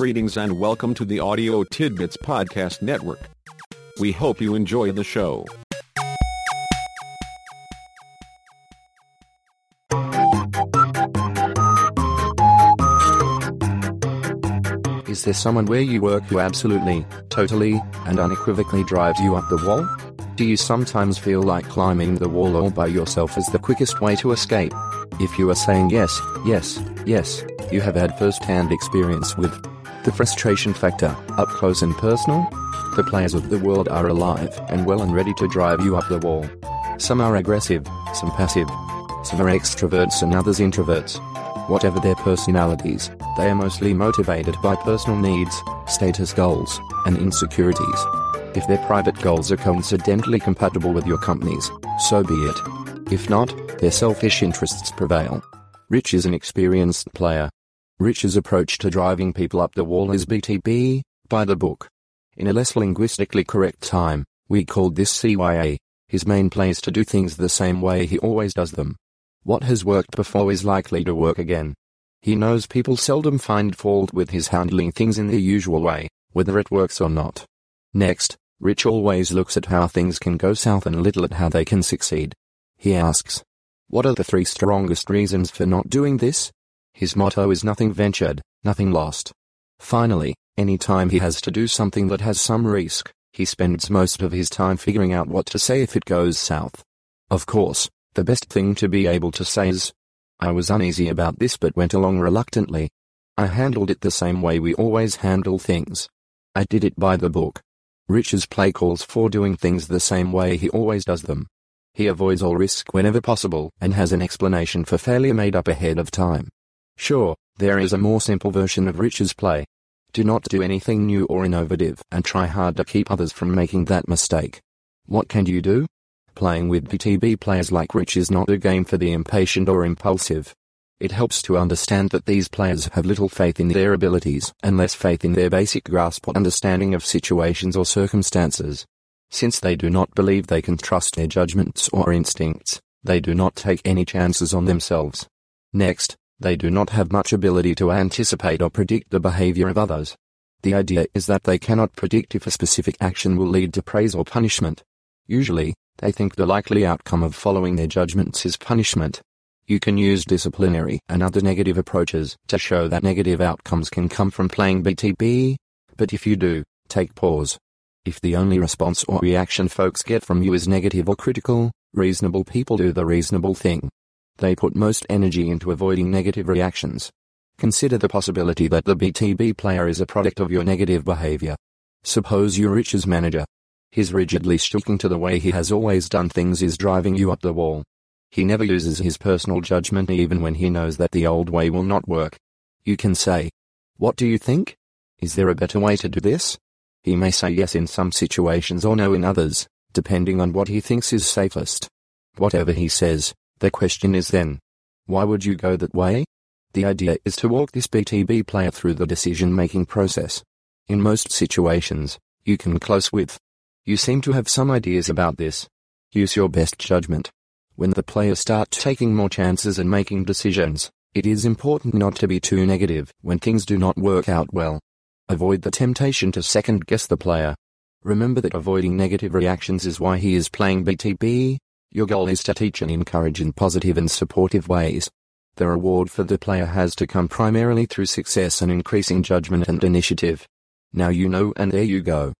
Greetings and welcome to the Audio Tidbits Podcast Network. We hope you enjoy the show. Is there someone where you work who absolutely, totally, and unequivocally drives you up the wall? Do you sometimes feel like climbing the wall all by yourself is the quickest way to escape? If you are saying yes, yes, yes, you have had first hand experience with the frustration factor, up close and personal. The players of the world are alive and well and ready to drive you up the wall. Some are aggressive, some passive, some are extroverts and others introverts. Whatever their personalities, they are mostly motivated by personal needs, status goals, and insecurities. If their private goals are coincidentally compatible with your company's, so be it. If not, their selfish interests prevail. Rich is an experienced player. Rich's approach to driving people up the wall is BTB, by the book. In a less linguistically correct time, we called this CYA. His main play is to do things the same way he always does them. What has worked before is likely to work again. He knows people seldom find fault with his handling things in the usual way, whether it works or not. Next, Rich always looks at how things can go south and little at how they can succeed. He asks, What are the three strongest reasons for not doing this? His motto is nothing ventured, nothing lost. Finally, any time he has to do something that has some risk, he spends most of his time figuring out what to say if it goes south. Of course, the best thing to be able to say is, I was uneasy about this but went along reluctantly. I handled it the same way we always handle things. I did it by the book. Rich's play calls for doing things the same way he always does them. He avoids all risk whenever possible and has an explanation for failure made up ahead of time. Sure, there is a more simple version of Rich's play. Do not do anything new or innovative and try hard to keep others from making that mistake. What can you do? Playing with BTB players like Rich is not a game for the impatient or impulsive. It helps to understand that these players have little faith in their abilities and less faith in their basic grasp or understanding of situations or circumstances. Since they do not believe they can trust their judgments or instincts, they do not take any chances on themselves. Next, they do not have much ability to anticipate or predict the behavior of others. The idea is that they cannot predict if a specific action will lead to praise or punishment. Usually, they think the likely outcome of following their judgments is punishment. You can use disciplinary and other negative approaches to show that negative outcomes can come from playing BTB, but if you do, take pause. If the only response or reaction folks get from you is negative or critical, reasonable people do the reasonable thing. They put most energy into avoiding negative reactions. Consider the possibility that the BTB player is a product of your negative behavior. Suppose you're Rich's manager. His rigidly sticking to the way he has always done things is driving you up the wall. He never uses his personal judgment even when he knows that the old way will not work. You can say, What do you think? Is there a better way to do this? He may say yes in some situations or no in others, depending on what he thinks is safest. Whatever he says, the question is then, why would you go that way? The idea is to walk this BTB player through the decision making process. In most situations, you can close with, you seem to have some ideas about this. Use your best judgment. When the players start taking more chances and making decisions, it is important not to be too negative when things do not work out well. Avoid the temptation to second guess the player. Remember that avoiding negative reactions is why he is playing BTB. Your goal is to teach and encourage in positive and supportive ways. The reward for the player has to come primarily through success and increasing judgment and initiative. Now you know and there you go.